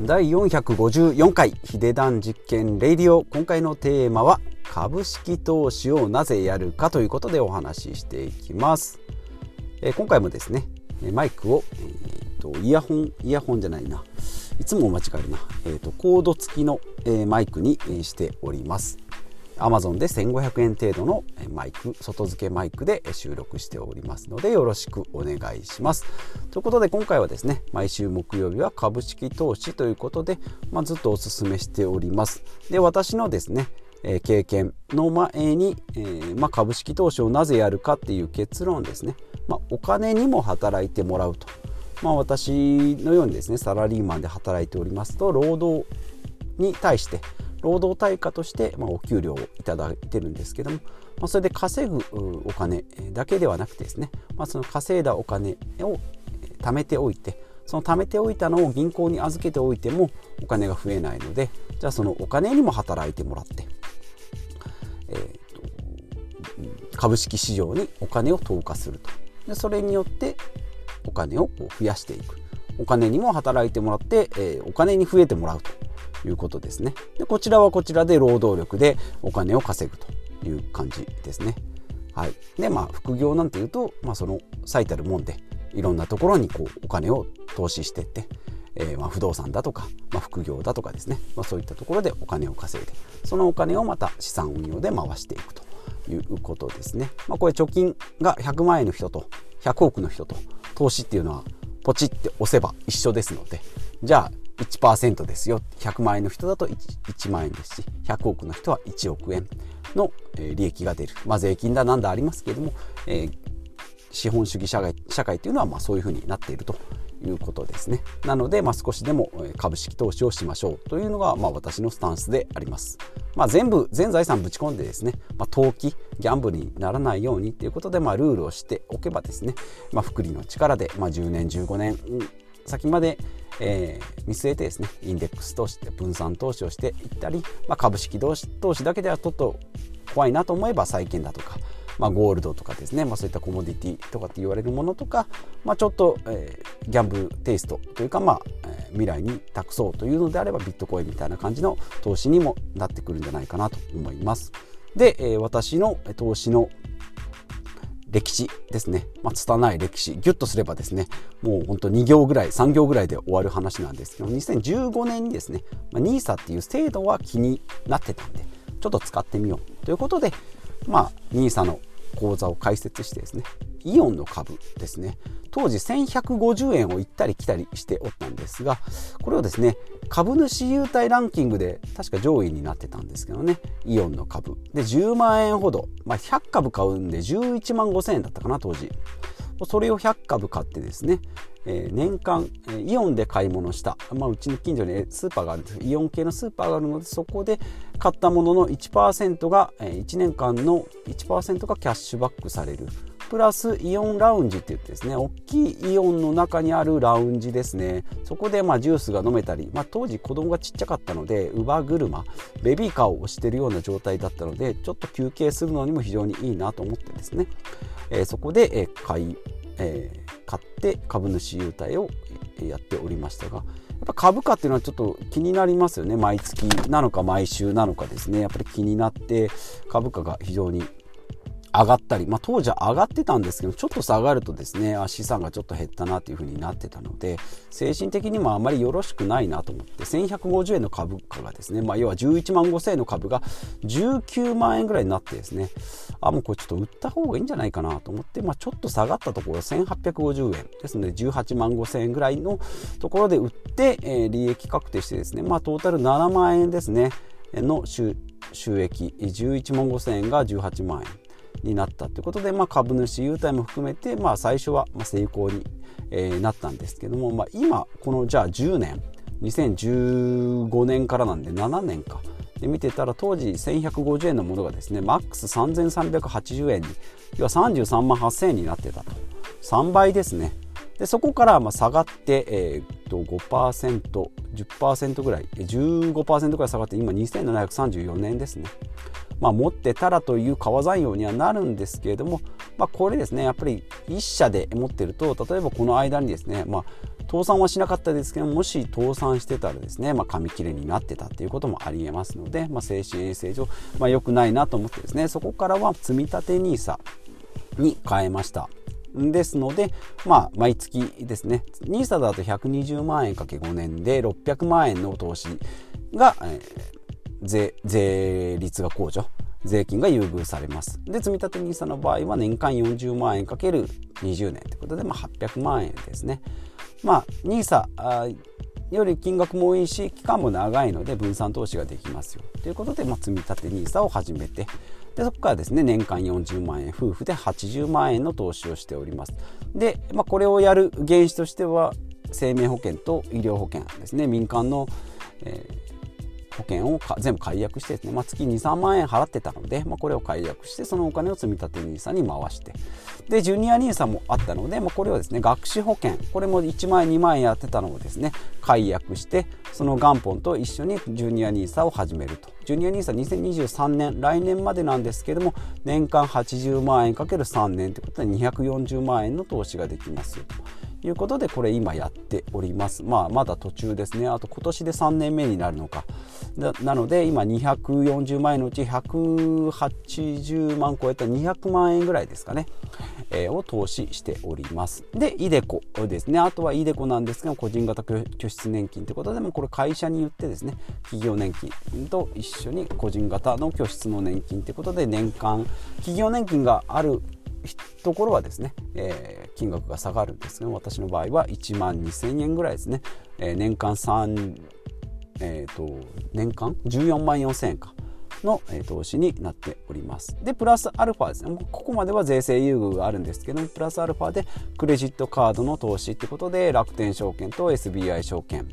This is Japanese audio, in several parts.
第454回ヒデダン実験レディオ。今回のテーマは株式投資をなぜやるかということでお話ししていきます、えー、今回もですねマイクを、えーと、イヤホンイヤホンじゃないな。いつも間違えるな、えーと、コード付きの、えー、マイクに、えー、しております。Amazon で1500円程度のマイク外付けマイクで収録しておりますのでよろしくお願いします。ということで今回はですね毎週木曜日は株式投資ということで、まあ、ずっとお勧めしております。で私のですね経験の前に、えー、まあ、株式投資をなぜやるかっていう結論ですね、まあ、お金にも働いてもらうと、まあ、私のようにですねサラリーマンで働いておりますと労働に対して労働対価として、まあ、お給料をいただいてるんですけども、まあ、それで稼ぐお金だけではなくてですね、まあ、その稼いだお金を貯めておいてその貯めておいたのを銀行に預けておいてもお金が増えないのでじゃあそのお金にも働いてもらって、えー、株式市場にお金を投下すると。でそれによってお金をこう増やしていく。お金にも働いてもらって、えー、お金に増えてもらうと。いうことですね。でこちらはこちらで労働力でお金を稼ぐという感じですね。はい。でまあ副業なんていうと、まあ、その最たるもんでいろんなところにこうお金を投資してって、えー、ま不動産だとか、まあ、副業だとかですね、まあ、そういったところでお金を稼いでそのお金をまた資産運用で回していくということですね、まあ、これ貯金が100万円の人と100億の人と投資っていうのはポチって押せば一緒ですのでじゃあ1%ですよ。100万円の人だと 1, 1万円ですし100億の人は1億円の利益が出る、まあ、税金だなんだありますけれども、えー、資本主義社会社会というのはまあそういうふうになっているということですね。なので、まあ、少しでも株式投資をしましょうというのが、まあ、私のスタンスであります、まあ、全部全財産ぶち込んでですね、まあ、投機ギャンブルにならないようにということで、まあ、ルールをしておけばですね、まあ、福利の力で、まあ、10年15年先までえー、見据えてですねインデックス投資で分散投資をしていったり、まあ、株式投資投資だけではちょっと怖いなと思えば債券だとか、まあ、ゴールドとかですね、まあ、そういったコモディティとかって言われるものとか、まあ、ちょっと、えー、ギャンブルテイストというか、まあえー、未来に託そうというのであればビットコインみたいな感じの投資にもなってくるんじゃないかなと思います。で、えー、私の投資の歴史ですね、まあ、拙い歴史。ギュッとすればですねもうほんと2行ぐらい3行ぐらいで終わる話なんですけど2015年にですね、まあ、NISA っていう制度は気になってたんでちょっと使ってみようということで、まあ、NISA の口座を開設してですねイオンの株ですね。当時1150円を行ったり来たりしておったんですがこれをですね株主優待ランキングで確か上位になってたんですけどね。イオンの株。で10万円ほど、まあ、100株買うんで11万5000円だったかな当時。それを100株買ってですね、えー、年間、え、イオンで買い物した、まあ、うちの近所にスーパーがあるんですイオン系のスーパーがあるのでそこで買ったものの1%が、えー、1年間の1%がキャッシュバックされる。プラスイオンラウンジって言ってですね大きいイオンの中にあるラウンジですね。そこでまあジュースが飲めたり、まあ、当時子供がちっちゃかったので乳母車ベビーカーを押してるような状態だったのでちょっと休憩するのにも非常にいいなと思ってですね、えー、そこで、え買い、えー、買って株主優待をやっておりましたがやっぱ株価っていうのはちょっと気になりますよね。毎月なのか毎週なのかですね。やっぱり気になって株価が非常に上がったり、まあ、当時は上がってたんですけどちょっと下がるとですね資産がちょっと減ったなというふうになってたので精神的にもあまりよろしくないなと思って1150円の株価がですね、まあ、要は11万5000円の株が19万円ぐらいになってですねあもうこれちょっと売った方がいいんじゃないかなと思って、まあ、ちょっと下がったところ1850円ですので18万5000円ぐらいのところで売って、えー、利益確定してですね、まあ、トータル7万円ですねの収益。11万5000円が18万円。になったということで、まあ、株主優待も含めて、まあ、最初は成功に、えー、なったんですけども、まあ、今このじゃあ10年2015年からなんで7年か。で見てたら当時1150円のものがですねマックス3380円に要は33万8000円になってたと。3倍ですね。でそこからまあ下がって、えー、っと10%ぐらい15%ぐらい下がって今2734年ですね。まあ、持ってたらという川山用にはなるんですけれども、まあ、これですねやっぱり1社で持ってると例えばこの間にですね、まあ、倒産はしなかったですけどもし倒産してたらですね、まあ、紙切れになってたっていうこともありえますので、まあ、精神衛生上、まあ、良くないなと思ってですねそこからは積立 NISA に変えました。ですので、まあ、毎月ですね。NISA だと120万円かけ5年で600万円の投資が、えー、税税率が控除税金が優遇されます。で積立 NISA の場合は年間40万円かける20年ということで、まあ、800万円ですね。まあ NISA より金額も多いし期間も長いので分散投資ができますよ。ということで、まあ、積立 NISA を始めてでそこからですね年間40万円夫婦で80万円の投資をしております。で、まあ、これをやる原資としては生命保険と医療保険ですね。民間の、えー保険を全部解約してですね、まあ、月23万円払ってたので、まあ、これを解約してそのお金を積み立て NISA に回して。でジュニア NISA もあったので、まあ、これをですね学資保険これも1万円2万円やってたのをですね解約してその元本と一緒にジュニア NISA を始めると。ジュニア NISA2023 年来年までなんですけども年間80万円かける3年ということで240万円の投資ができますよと。いうことでこれ今やっております。まあまだ途中ですね。あと今年で3年目になるのか。なので今240万円のうち180万超えた200万円ぐらいですかね、えー、を投資しておりますでイデコですねあとはイデコなんですが個人型拠出年金ということでもこれ会社によってですね企業年金と一緒に個人型の拠出の年金ということで年間企業年金があるところはですね、えー、金額が下がるんですが私の場合は1万2000円ぐらいですね、えー、年間3えーと、年間？14万4000円か。の、えー、投資になっております。でプラスアルファですね。ここまでは税制優遇があるんですけどプラスアルファでクレジットカードの投資ってことで楽天証券と SBI 証券。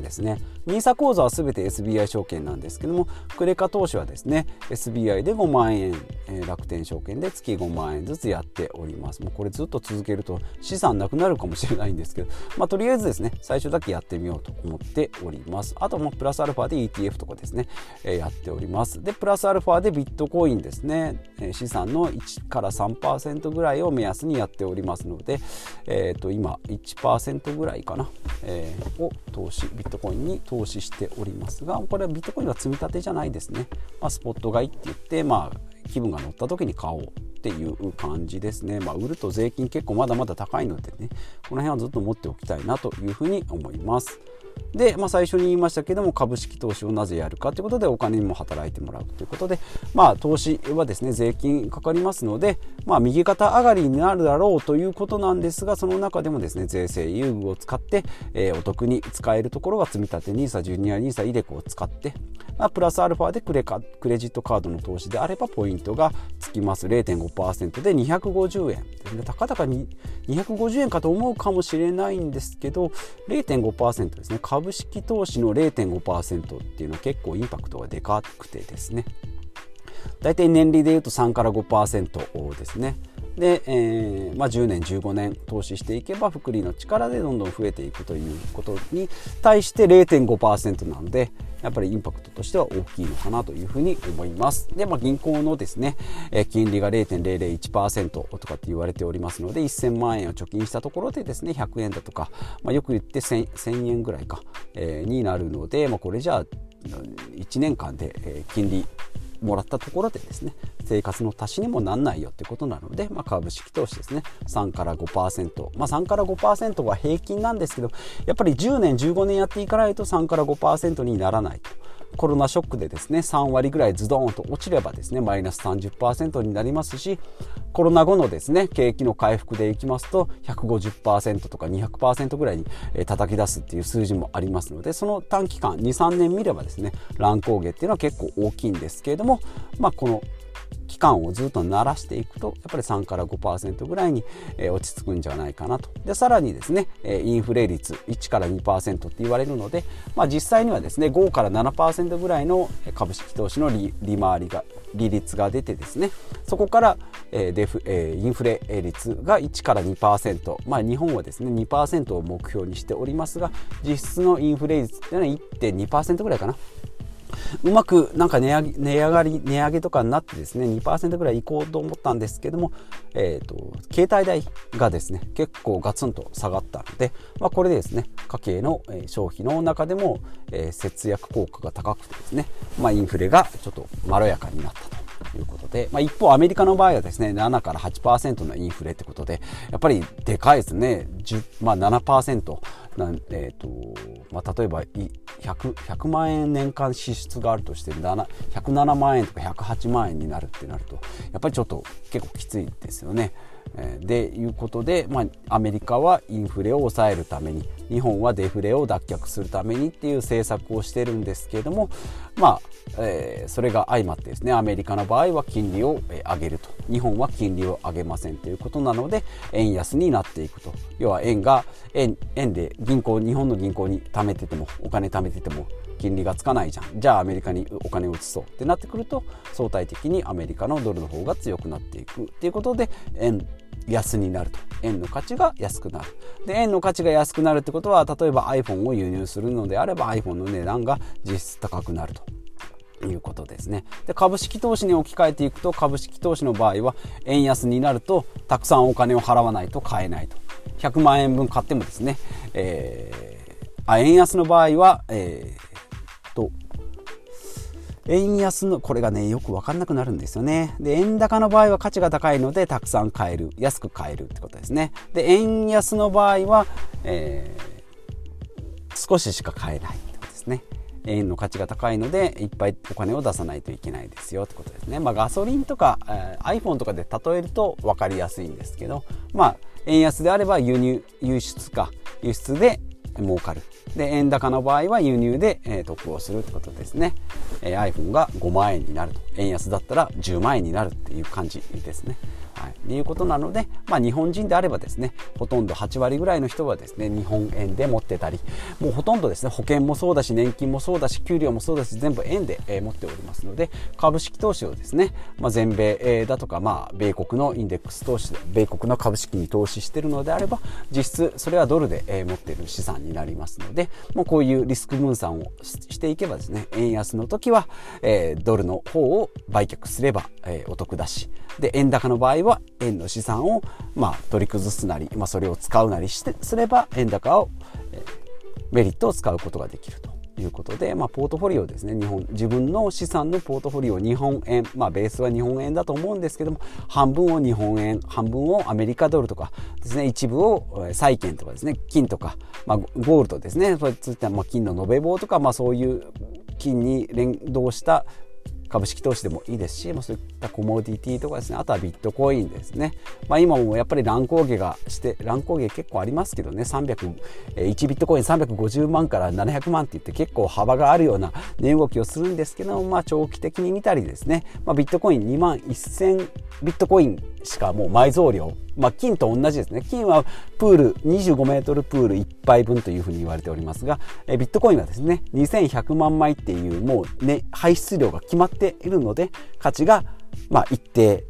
ですね。NISA 口座は全て SBI 証券なんですけどもクレカ投資はですね SBI で5万円、えー、楽天証券で月5万円ずつやっております。もうこれずっと続けると資産なくなるかもしれないんですけど、まあ、とりあえずですね最初だけやってみようと思っております。あともプラスアルファで ETF とかですね、えー、やっております。でプラスアルファでビットコインですね、えー、資産の1から3%ぐらいを目安にやっておりますので、えー、と今1%ぐらいかな、えー、を投資ビビットコインに投資しておりますがこれはビットコインは積み立てじゃないですね、まあ、スポット買いって言ってまあ気分が乗った時に買おうっていう感じですね、まあ、売ると税金結構まだまだ高いのでねこの辺はずっと持っておきたいなというふうに思います。で、まあ、最初に言いましたけども株式投資をなぜやるかということでお金にも働いてもらうということで、まあ、投資はですね税金かかりますので、まあ、右肩上がりになるだろうということなんですがその中でもですね税制優遇を使って、えー、お得に使えるところが積み立て NISA ジュニア NISA イデコを使って、まあ、プラスアルファでクレカクレジットカードの投資であればポイントがつきます0.5%で250円でたかだかに250円かと思うかもしれないんですけど0.5%ですね。株株式投資の0.5%っていうのは結構インパクトがでかくてですね。大体年利でいうと3から5%ですねで、えーまあ、10年15年投資していけば福利の力でどんどん増えていくということに対して0.5%なのでやっぱりインパクトとしては大きいのかなというふうに思います。で、まあ、銀行のですね、え金利が0.001%とかって言われておりますので、1000万円を貯金したところでですね、100円だとか、まあ、よく言って 1000, 1000円ぐらいか、えー、になるので、まあ、これじゃあ1年間で、え金利もらったところでですね生活の足しにもなんないよってことなので、まあ、株式投資ですね。3から5%、まあ、3から5%は平均なんですけどやっぱり10年15年やっていかないと3から5%にならないと。コロナショックでですね3割ぐらいズドーンと落ちればですねマイナス30%になりますしコロナ後のですね景気の回復でいきますと150%とか200%ぐらいに叩き出すっていう数字もありますのでその短期間23年見ればですね乱高下っていうのは結構大きいんですけれどもまあこの期間をずっと慣らしていくとやっぱり3から5%ぐらいに、落ち着くんじゃないかなと。でさらにですね、インフレ率1から2%って言われるので、まあ、実際にはですね5から7%ぐらいの株式投資の利回りが利率が出てですねそこから、デフ、インフレ率が1から2%、まあ、日本はですね2%を目標にしておりますが実質のインフレ率っていうのは1.2%ぐらいかな。うまくなんか値上げ値上がり値上げとかになってですね2%ぐらいいこうと思ったんですけども、えーと、携帯代がですね結構ガツンと下がったので、まあ、これでですね家計の消費の中でも、えー、節約効果が高くてですね、まあ、インフレがちょっとまろやかになったということで、まあ、一方アメリカの場合はですね7から8%のインフレってことでやっぱりでかいですね、まあ7%なんえーとまあ、例えば 100, 100万円年間支出があるとして107万円とか108万円になるってなるとやっぱりちょっと結構きついですよね。でいうことで、まあ、アメリカはインフレを抑えるために日本はデフレを脱却するためにっていう政策をしてるんですけれどもまあ、えー、それが相まってですねアメリカの場合は金利を上げると。日本は金利を上げませんということなので円安になっていくと。要は円が円円で銀行日本の銀行に貯めててもお金貯めてても金利がつかないじゃん。じゃあアメリカにお金を移そうってなってくると相対的にアメリカのドルの方が強くなっていく。っていうことで円安になると。円の価値が安くなる。で円の価値が安くなるってことは例えば iPhone を輸入するのであれば iPhone の値段が実質高くなると。いうことですね。で株式投資に置き換えていくと株式投資の場合は円安になるとたくさんお金を払わないと買えないと。100万円分買ってもですね、えー、あ円安の場合は、えー、円安の、これがね、よくわかんなくなるんですよね。で、円高の場合は価値が高いので、たくさん買える。安く買えるってことですね。で、円安の場合は、えー、少ししか買えないってことですね。円の価値が高いのでいっぱいお金を出さないといけないですよってことですね。まあ、ガソリンとか、えー、iPhone とかで例えると分かりやすいんですけど、まあ、円安であれば輸入輸出か輸出で儲かるで円高の場合は輸入で、えー、得をするってことですね、えー、iPhone が5万円になると。円安だったら10万円になるっていう感じですね。はい、いうことなので、まあ、日本人であればですねほとんど8割ぐらいの人はですね日本円で持ってたりもうほとんどですね保険もそうだし年金もそうだし給料もそうだし全部円で、えー、持っておりますので株式投資をですね、まあ、全米、えー、だとか、まあ、米国のインデックス投資米国の株式に投資しているのであれば実質それはドルで、えー、持っている資産になりますのでもうこういうリスク分散をしていけばですね円安の時は、はえー、ドルの方を売却すれば、えー、お得だしで円高の場合は円の資産を、まあ、取り崩すなり、まあ、それを使うなりしてすれば円高を、えー、メリットを使うことができると。いうことで、まあ、ポートフォリオですね。日本自分の資産のポートフォリオ日本円、まあ、ベースは日本円だと思うんですけども半分を日本円。半分をアメリカドルとかですね。一部を債券とかですね。金とか、まあ、ゴールドですね。そういった、まあ、金の延べ棒とか、まあ、そういう金に連動した株式投資でもいいですし、まあ、そういったコモディティとかですねあとはビットコインですね、まあ、今もやっぱり乱高下がして乱高下結構ありますけどね。300 1ビットコイン350万から700万って言って結構幅があるような値動きをするんですけど、まあ、長期的に見たりですね、まあ、ビットコイン2万1000ビットコインしかもう埋蔵量、まあ、金と同じですね。金はプール25メートルプール1杯分というふうに言われておりますがえビットコインはですね2100万枚っていうもう、ね、排出量が決まっているので価値がまあ一定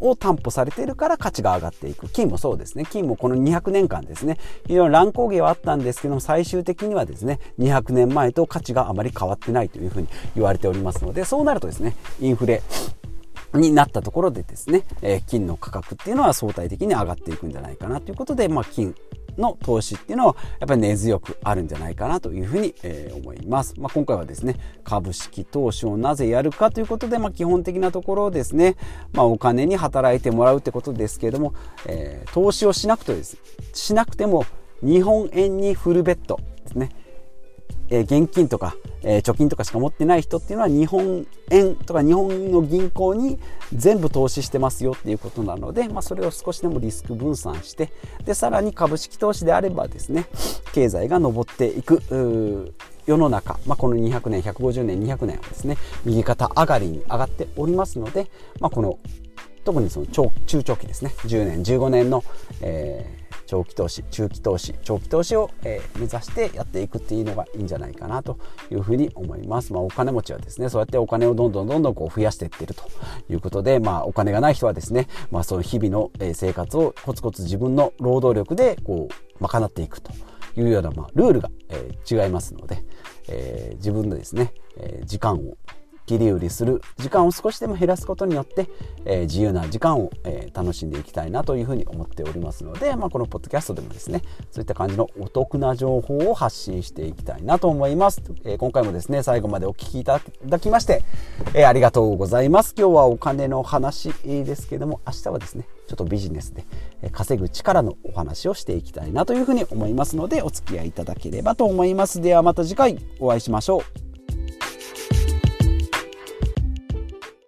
を担保されているから価値が上がっていく。金もそうですね。金もこの200年間ですね。いろいろ乱高下はあったんですけども最終的にはですね200年前と価値があまり変わってないというふうに言われておりますのでそうなるとですねインフレになったところでですね、え、金の価格っていうのは相対的に上がっていくんじゃないかなということで、まあ、金の投資っていうのはやっぱり根強くあるんじゃないかなというふうに、え、思います。まあ、今回はですね株式投資をなぜやるかということで、まあ、基本的なところをですね、まあ、お金に働いてもらうってことですけれども、えー、投資をしなくてですしなくても日本円にフルベッドですねえ、現金とか、え、貯金とかしか持ってない人っていうのは日本円とか日本の銀行に全部投資してますよっていうことなので、まあ、それを少しでもリスク分散してでさらに株式投資であればですね経済が上っていく世の中、まあ、この200年150年200年はですね右肩上がりに上がっておりますので、まあ、この特にその中長期ですね10年15年の、えー長期投資中期投資長期投資を、えー、目指してやっていくっていうのがいいんじゃないかなというふうに思います、まあ、お金持ちはですねそうやってお金をどんどんどんどんこう増やしていってるということで、まあ、お金がない人はですね、まあ、その日々の生活をコツコツ自分の労働力でこう賄っていくというような、まあ、ルールが、えー、違いますので、えー、自分でですね、え時間を切り売りする時間を少しでも減らすことによって、えー、自由な時間を、えー、楽しんでいきたいなというふうに思っておりますので、まあ、このポッドキャストでもですねそういった感じのお得な情報を発信していきたいなと思います、えー、今回もですね最後までお聞きいただきまして、えありがとうございます。今日はお金の話ですけども明日はですねちょっとビジネスで稼ぐ力のお話をしていきたいなというふうに思いますのでお付き合いいただければと思います。ではまた次回お会いしましょう。